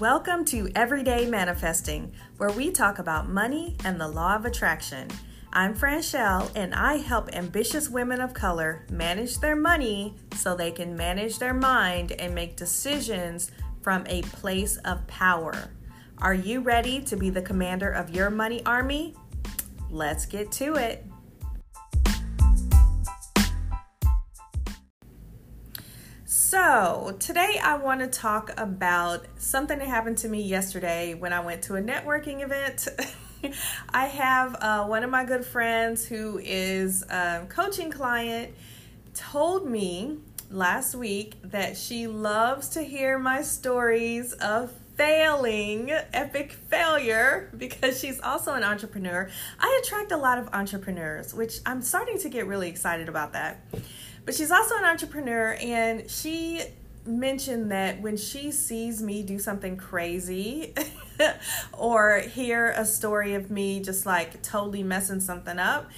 Welcome to Everyday Manifesting, where we talk about money and the law of attraction. I'm Franchelle, and I help ambitious women of color manage their money so they can manage their mind and make decisions from a place of power. Are you ready to be the commander of your money army? Let's get to it. So, today I want to talk about something that happened to me yesterday when I went to a networking event. I have uh, one of my good friends who is a coaching client told me last week that she loves to hear my stories of failing, epic failure, because she's also an entrepreneur. I attract a lot of entrepreneurs, which I'm starting to get really excited about that. But she's also an entrepreneur, and she mentioned that when she sees me do something crazy or hear a story of me just like totally messing something up,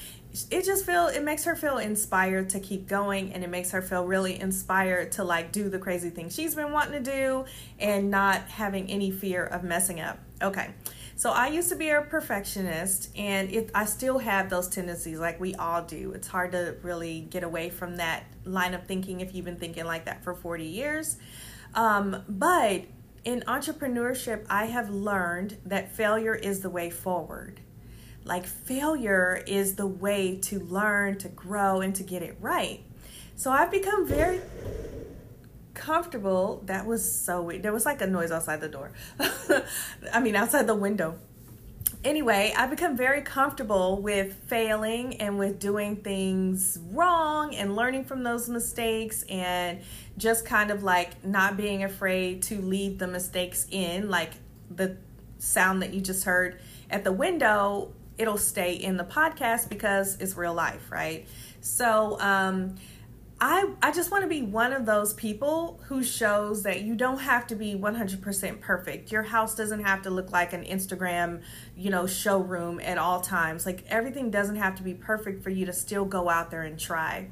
it just feel it makes her feel inspired to keep going and it makes her feel really inspired to like do the crazy thing she's been wanting to do and not having any fear of messing up. Okay. So I used to be a perfectionist, and it, I still have those tendencies, like we all do. It's hard to really get away from that line of thinking if you've been thinking like that for 40 years. Um, but in entrepreneurship, I have learned that failure is the way forward. Like, failure is the way to learn, to grow, and to get it right. So I've become very comfortable. That was so weird. There was like a noise outside the door. I mean, outside the window. Anyway, I've become very comfortable with failing and with doing things wrong and learning from those mistakes and just kind of like not being afraid to leave the mistakes in, like the sound that you just heard at the window, it'll stay in the podcast because it's real life, right? So, um, I, I just want to be one of those people who shows that you don't have to be 100% perfect. Your house doesn't have to look like an Instagram, you know, showroom at all times. Like everything doesn't have to be perfect for you to still go out there and try.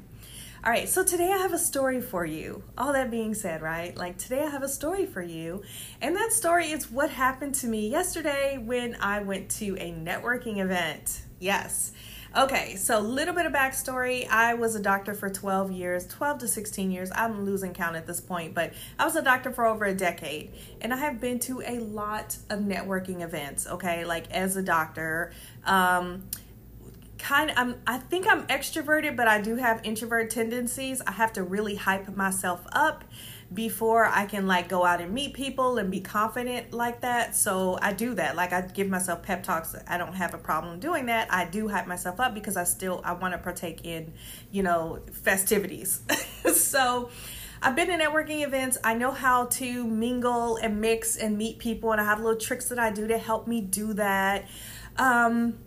All right, so today I have a story for you. All that being said, right? Like today I have a story for you. And that story is what happened to me yesterday when I went to a networking event. Yes. Okay, so a little bit of backstory. I was a doctor for 12 years, 12 to 16 years. I'm losing count at this point, but I was a doctor for over a decade. And I have been to a lot of networking events, okay, like as a doctor. Um, kind of, I'm, I think I'm extroverted, but I do have introvert tendencies. I have to really hype myself up before I can like go out and meet people and be confident like that. So I do that. Like I give myself pep talks. I don't have a problem doing that. I do hype myself up because I still I want to partake in, you know, festivities. so I've been to networking events. I know how to mingle and mix and meet people and I have little tricks that I do to help me do that. Um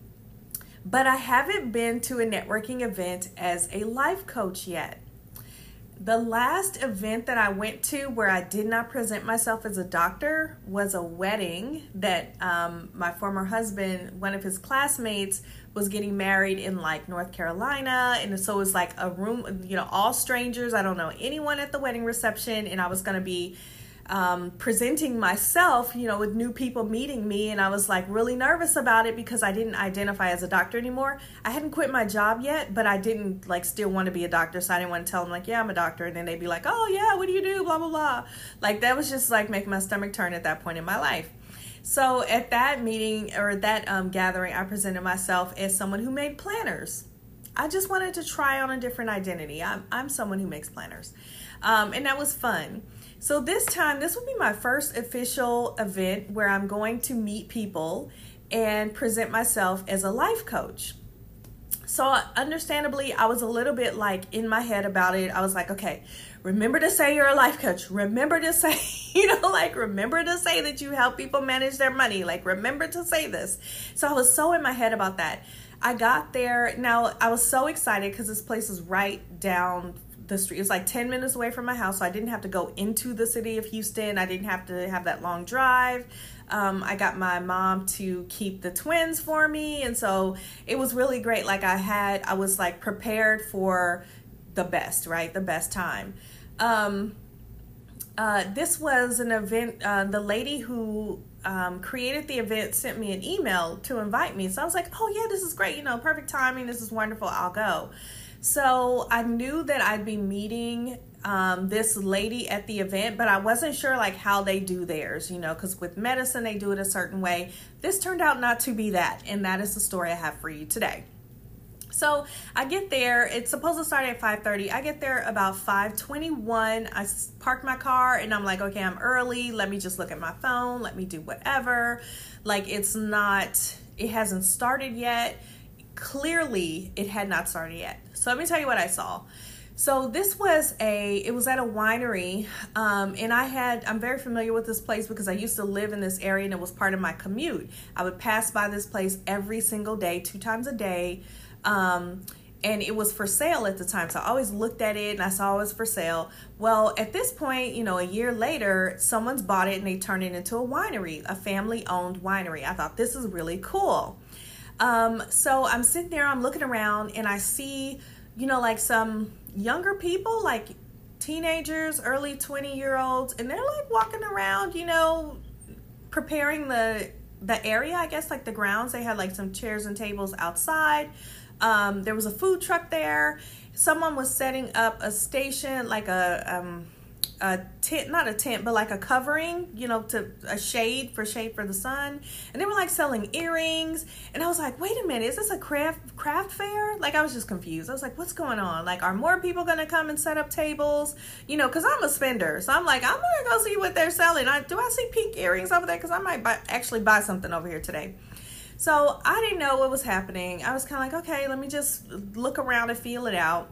but I haven't been to a networking event as a life coach yet. The last event that I went to where I did not present myself as a doctor was a wedding that um, my former husband, one of his classmates, was getting married in like North Carolina. And so it was like a room, you know, all strangers. I don't know anyone at the wedding reception. And I was going to be um, presenting myself, you know, with new people meeting me, and I was like really nervous about it because I didn't identify as a doctor anymore. I hadn't quit my job yet, but I didn't like still want to be a doctor, so I didn't want to tell them like, yeah, I'm a doctor, and then they'd be like, oh yeah, what do you do? Blah blah blah. Like that was just like making my stomach turn at that point in my life. So at that meeting or that um, gathering, I presented myself as someone who made planners. I just wanted to try on a different identity. I'm I'm someone who makes planners, um, and that was fun. So this time, this will be my first official event where I'm going to meet people and present myself as a life coach. So, understandably, I was a little bit like in my head about it. I was like, okay, remember to say you're a life coach. Remember to say, you know, like, remember to say that you help people manage their money. Like, remember to say this. So, I was so in my head about that. I got there. Now, I was so excited because this place is right down the street. It was like 10 minutes away from my house, so I didn't have to go into the city of Houston. I didn't have to have that long drive. Um, I got my mom to keep the twins for me, and so it was really great. Like I had, I was like prepared for the best, right? The best time. Um, uh, this was an event. Uh, the lady who um, created the event sent me an email to invite me. So I was like, oh, yeah, this is great. You know, perfect timing. This is wonderful. I'll go. So I knew that I'd be meeting um, this lady at the event, but I wasn't sure like how they do theirs, you know, because with medicine they do it a certain way. This turned out not to be that, and that is the story I have for you today. So I get there. It's supposed to start at 5:30. I get there about 5:21. I park my car and I'm like, okay, I'm early. Let me just look at my phone. Let me do whatever. Like it's not. It hasn't started yet. Clearly, it had not started yet. So let me tell you what I saw. So this was a it was at a winery um, and I had I'm very familiar with this place because I used to live in this area and it was part of my commute. I would pass by this place every single day, two times a day. Um, and it was for sale at the time. So I always looked at it and I saw it was for sale. Well, at this point, you know, a year later, someone's bought it and they turned it into a winery, a family owned winery. I thought this is really cool. Um, so I'm sitting there, I'm looking around and I see, you know, like some younger people, like teenagers, early 20 year olds, and they're like walking around, you know, preparing the the area, I guess, like the grounds. They had like some chairs and tables outside. Um, there was a food truck there. Someone was setting up a station, like a um, a tent, not a tent, but like a covering, you know, to a shade for shade for the sun. And they were like selling earrings. And I was like, wait a minute, is this a craft craft fair? Like I was just confused. I was like, what's going on? Like, are more people gonna come and set up tables? You know, because I'm a spender, so I'm like, I'm gonna go see what they're selling. I, do I see pink earrings over there? Because I might buy, actually buy something over here today. So I didn't know what was happening. I was kind of like, okay, let me just look around and feel it out.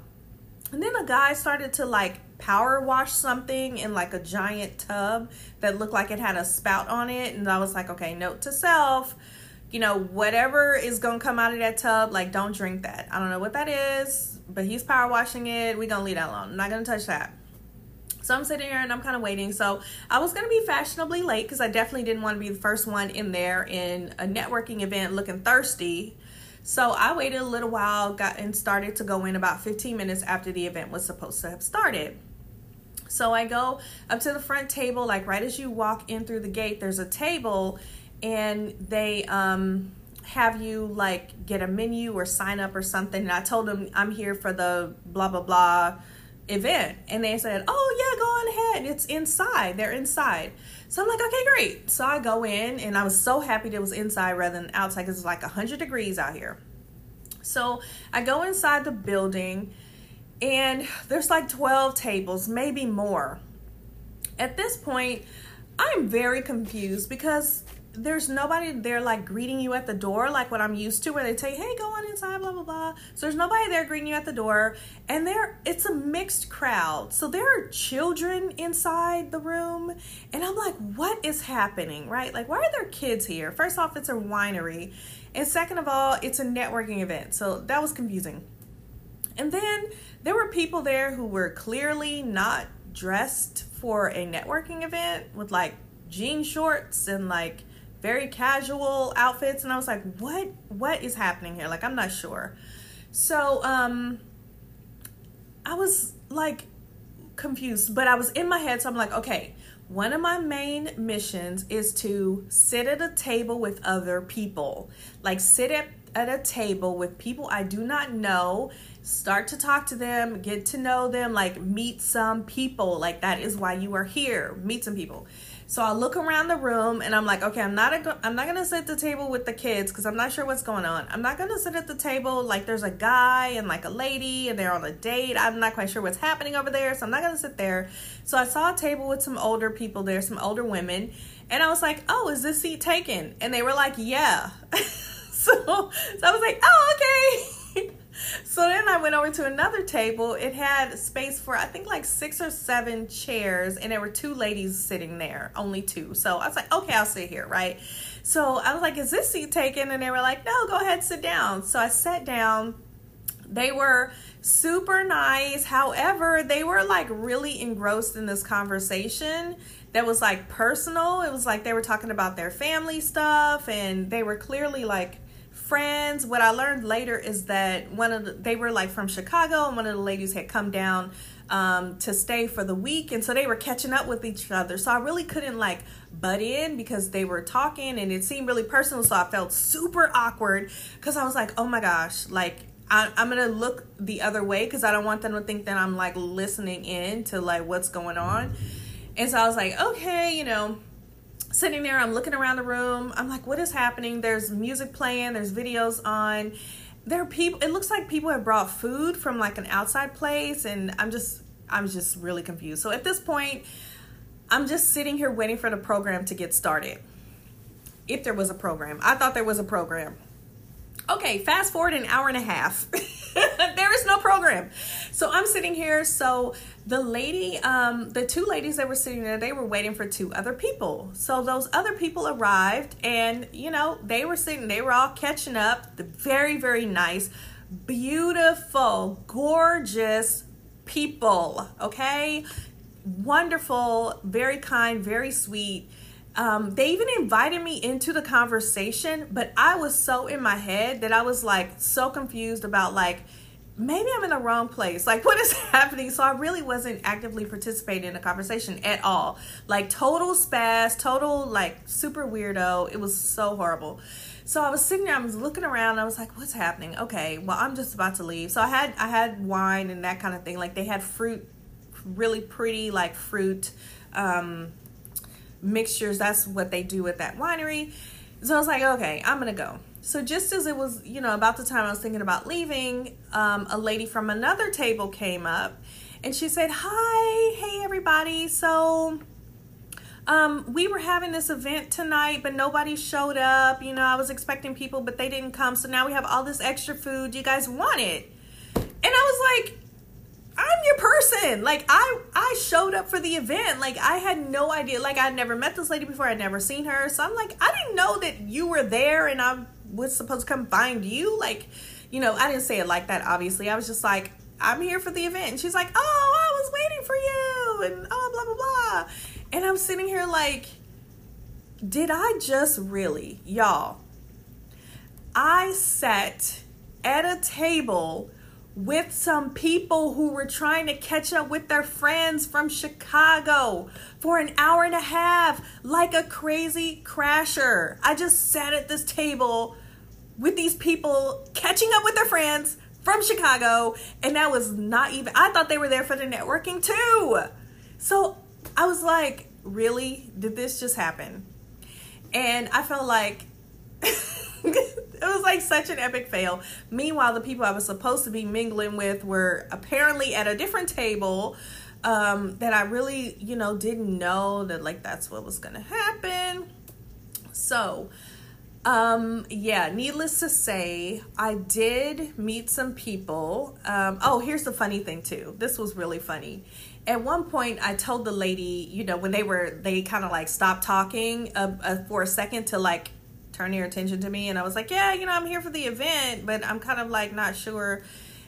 And then a guy started to like power wash something in like a giant tub that looked like it had a spout on it. And I was like, okay, note to self, you know, whatever is gonna come out of that tub, like don't drink that. I don't know what that is, but he's power washing it. we gonna leave that alone. I'm not gonna touch that. So I'm sitting here and I'm kind of waiting. So I was going to be fashionably late because I definitely didn't want to be the first one in there in a networking event looking thirsty. So I waited a little while, got and started to go in about 15 minutes after the event was supposed to have started. So I go up to the front table, like right as you walk in through the gate, there's a table and they um have you like get a menu or sign up or something. And I told them I'm here for the blah blah blah event. And they said, Oh yeah, go on ahead. It's inside. They're inside. So I'm like, okay, great. So I go in and I was so happy that it was inside rather than outside because it's like 100 degrees out here. So I go inside the building and there's like 12 tables, maybe more. At this point, I'm very confused because there's nobody there like greeting you at the door like what I'm used to where they you, hey, go on inside, blah blah blah. So there's nobody there greeting you at the door. And there it's a mixed crowd. So there are children inside the room. And I'm like, what is happening? Right? Like, why are there kids here? First off, it's a winery. And second of all, it's a networking event. So that was confusing. And then there were people there who were clearly not dressed for a networking event with like jean shorts and like very casual outfits and I was like, "What what is happening here?" Like I'm not sure. So, um I was like confused, but I was in my head so I'm like, "Okay, one of my main missions is to sit at a table with other people. Like sit at, at a table with people I do not know start to talk to them, get to know them, like meet some people. Like that is why you are here. Meet some people. So I look around the room and I'm like, okay, I'm not a, I'm not gonna sit at the table with the kids because I'm not sure what's going on. I'm not gonna sit at the table like there's a guy and like a lady and they're on a date. I'm not quite sure what's happening over there, so I'm not gonna sit there. So I saw a table with some older people there, some older women, and I was like, oh, is this seat taken? And they were like, yeah. so so I was like, oh, okay. so then I went over to another table. It had space for I think like six or seven chairs, and there were two ladies sitting there, only two. So I was like, okay, I'll sit here, right? So I was like, is this seat taken? And they were like, no, go ahead, sit down. So I sat down. They were super nice. However, they were like really engrossed in this conversation that was like personal. It was like they were talking about their family stuff and they were clearly like friends. What I learned later is that one of the, they were like from Chicago, and one of the ladies had come down um, to stay for the week, and so they were catching up with each other. So I really couldn't like butt in because they were talking, and it seemed really personal. So I felt super awkward because I was like, oh my gosh, like I, am gonna look the other way because I don't want them to think that I'm like listening in to like what's going on. And so I was like, okay, you know, sitting there, I'm looking around the room. I'm like, what is happening? There's music playing, there's videos on. There are people, it looks like people have brought food from like an outside place, and I'm just, I'm just really confused. So at this point, I'm just sitting here waiting for the program to get started. If there was a program, I thought there was a program. Okay, fast forward an hour and a half. there is no program. So I'm sitting here. So the lady, um, the two ladies that were sitting there, they were waiting for two other people. So those other people arrived, and you know, they were sitting, they were all catching up. The very, very nice, beautiful, gorgeous people. Okay, wonderful, very kind, very sweet um, they even invited me into the conversation, but I was so in my head that I was like so confused about like maybe I'm in the wrong place. Like what is happening? So I really wasn't actively participating in the conversation at all. Like total spaz, total like super weirdo. It was so horrible. So I was sitting there, I was looking around, I was like, what's happening? Okay, well I'm just about to leave. So I had I had wine and that kind of thing. Like they had fruit, really pretty like fruit um mixtures. That's what they do at that winery. So I was like, okay, I'm gonna go. So just as it was, you know, about the time I was thinking about leaving, um, a lady from another table came up and she said, Hi, hey everybody. So um, we were having this event tonight, but nobody showed up. You know, I was expecting people, but they didn't come. So now we have all this extra food. You guys want it? And I was like, I'm your person. Like I I showed up for the event. Like I had no idea. Like I'd never met this lady before. I'd never seen her. So I'm like, I didn't know that you were there and I was supposed to come find you. Like, you know, I didn't say it like that obviously. I was just like, I'm here for the event. And she's like, "Oh, I was waiting for you." And oh, blah blah blah. And I'm sitting here like, did I just really, y'all? I sat at a table with some people who were trying to catch up with their friends from Chicago for an hour and a half, like a crazy crasher. I just sat at this table with these people catching up with their friends from Chicago, and that was not even, I thought they were there for the networking too. So I was like, really? Did this just happen? And I felt like, it was like such an epic fail. Meanwhile, the people I was supposed to be mingling with were apparently at a different table um, that I really, you know, didn't know that like that's what was gonna happen. So, um, yeah, needless to say, I did meet some people. Um, oh, here's the funny thing too. This was really funny. At one point, I told the lady, you know, when they were, they kind of like stopped talking uh, uh, for a second to like turn your attention to me and I was like, "Yeah, you know, I'm here for the event, but I'm kind of like not sure."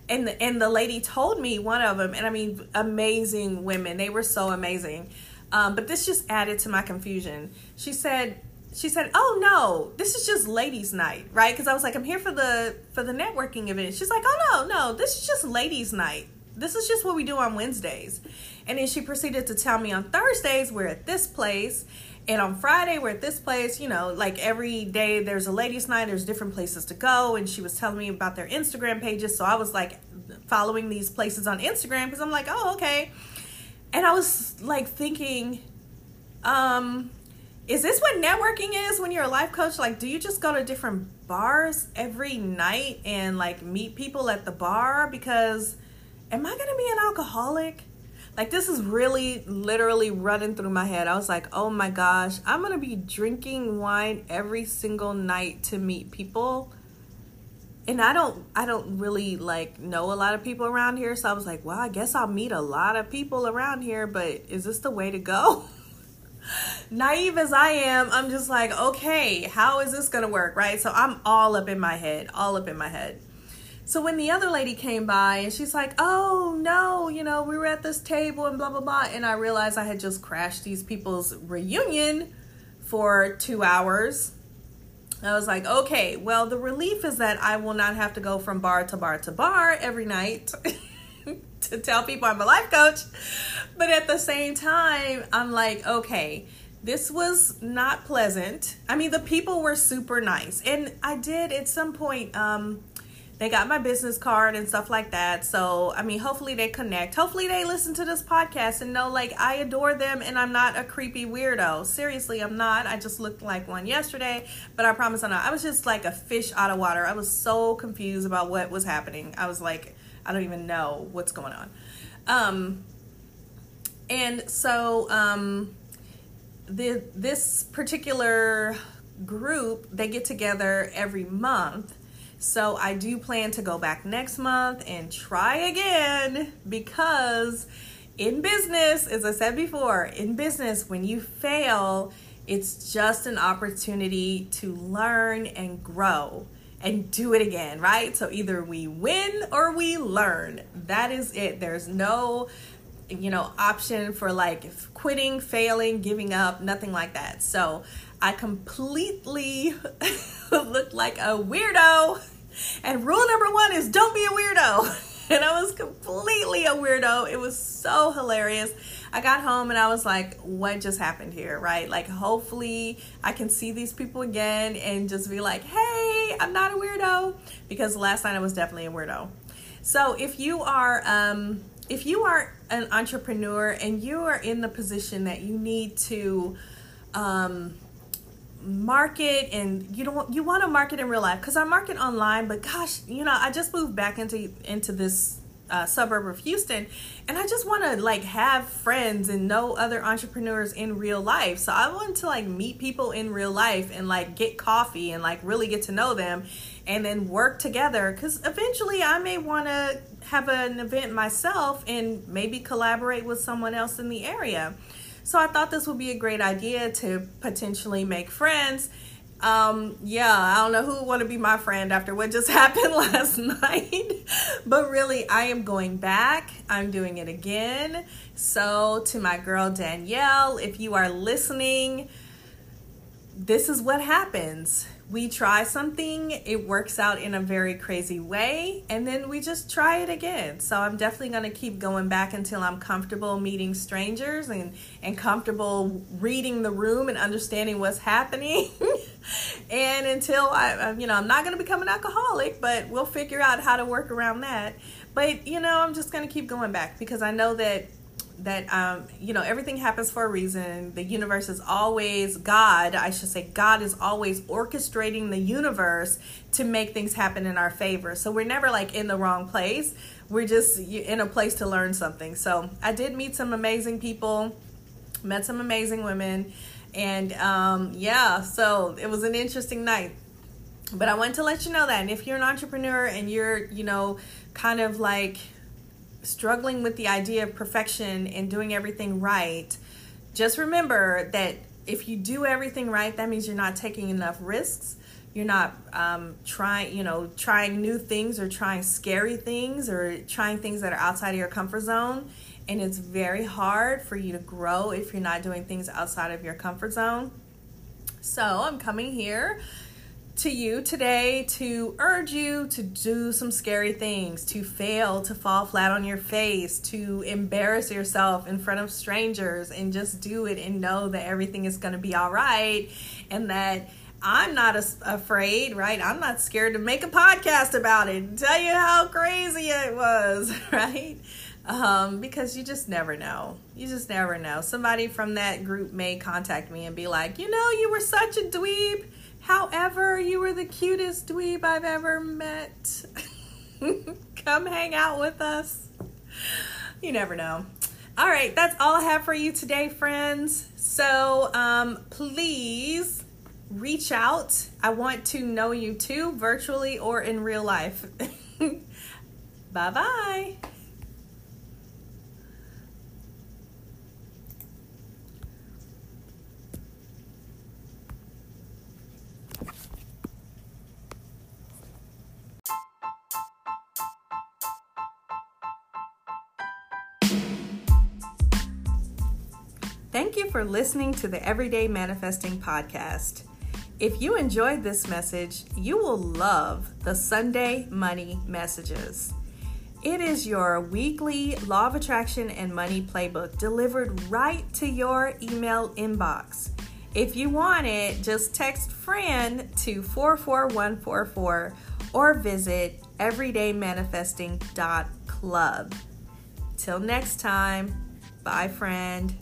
And the, and the lady told me one of them, and I mean, amazing women. They were so amazing. Um, but this just added to my confusion. She said, she said, "Oh no, this is just ladies' night, right?" Because I was like, "I'm here for the for the networking event." She's like, "Oh no, no, this is just ladies' night. This is just what we do on Wednesdays." And then she proceeded to tell me on Thursdays we're at this place, and on Friday, we're at this place, you know, like every day there's a ladies' night, there's different places to go. And she was telling me about their Instagram pages. So I was like following these places on Instagram because I'm like, oh, okay. And I was like thinking, um, is this what networking is when you're a life coach? Like, do you just go to different bars every night and like meet people at the bar? Because am I going to be an alcoholic? Like this is really literally running through my head. I was like, "Oh my gosh, I'm going to be drinking wine every single night to meet people." And I don't I don't really like know a lot of people around here, so I was like, "Well, I guess I'll meet a lot of people around here, but is this the way to go?" Naive as I am, I'm just like, "Okay, how is this to work?" Right? So I'm all up in my head, all up in my head. So when the other lady came by and she's like, oh no, you know, we were at this table and blah, blah, blah. And I realized I had just crashed these people's reunion for two hours. I was like, okay, well, the relief is that I will not have to go from bar to bar to bar every night to tell people I'm a life coach. But at the same time, I'm like, okay, this was not pleasant. I mean, the people were super nice. And I did at some point, um, they got my business card and stuff like that. So, I mean, hopefully they connect. Hopefully they listen to this podcast and know like I adore them and I'm not a creepy weirdo. Seriously, I'm not. I just looked like one yesterday, but I promise I'm not. I was just like a fish out of water. I was so confused about what was happening. I was like, I don't even know what's going on. Um, and so, um, the this particular group they get together every month so I do plan to go back next month and try again because in business, as I said before, in business, when you fail, it's just an opportunity to learn and grow and do it again, right? So either we win or we learn. That is it. There's no you know option for like quitting, failing, giving up, nothing like that. So I completely looked like a weirdo. And rule number one is don't be a weirdo. And I was completely a weirdo. It was so hilarious. I got home and I was like, what just happened here, right? Like, hopefully, I can see these people again and just be like, hey, I'm not a weirdo. Because last night I was definitely a weirdo. So, if you are, um, if you are an entrepreneur and you are in the position that you need to, um, market and you don't you want to market in real life because I market online but gosh you know I just moved back into into this uh, suburb of Houston and I just want to like have friends and know other entrepreneurs in real life. So I want to like meet people in real life and like get coffee and like really get to know them and then work together because eventually I may want to have an event myself and maybe collaborate with someone else in the area so I thought this would be a great idea to potentially make friends. Um, yeah, I don't know who would want to be my friend after what just happened last night, but really, I am going back. I'm doing it again. So, to my girl Danielle, if you are listening, this is what happens we try something, it works out in a very crazy way, and then we just try it again. So I'm definitely going to keep going back until I'm comfortable meeting strangers and, and comfortable reading the room and understanding what's happening. and until I, you know, I'm not going to become an alcoholic, but we'll figure out how to work around that. But, you know, I'm just going to keep going back because I know that that um, you know everything happens for a reason. The universe is always god i should say god is always orchestrating the universe to make things happen in our favor. So we're never like in the wrong place. We're just in a place to learn something. So i did meet some amazing people met some amazing women and um, yeah so it was an interesting night. But i want to let you know that and if you're an entrepreneur and you're you know kind of like struggling with the idea of perfection and doing everything right, just remember that if you do everything right, that means you're not taking enough risks. You're not um, trying, you know, trying new things or trying scary things or trying things that are outside of your comfort zone. And it's very hard for you to grow if you're not doing things outside of your comfort zone. So I'm coming here to you today to urge you to do some scary things, to fail, to fall flat on your face, to embarrass yourself in front of strangers and just do it and know that everything is going to be all right and that I'm not afraid, right? I'm not scared to make a podcast about it and tell you how crazy it was, right? Um, because you just never know. You just never know. Somebody from that group may contact me and be like, you know, you were such a dweeb However, you were the cutest dweeb I've ever met. Come hang out with us. You never know. All right, that's all I have for you today, friends. So um, please reach out. I want to know you too, virtually or in real life. bye bye. Thank you for listening to the Everyday Manifesting Podcast. If you enjoyed this message, you will love the Sunday Money Messages. It is your weekly Law of Attraction and Money Playbook delivered right to your email inbox. If you want it, just text friend to 44144 or visit everydaymanifesting.club. Till next time, bye, friend.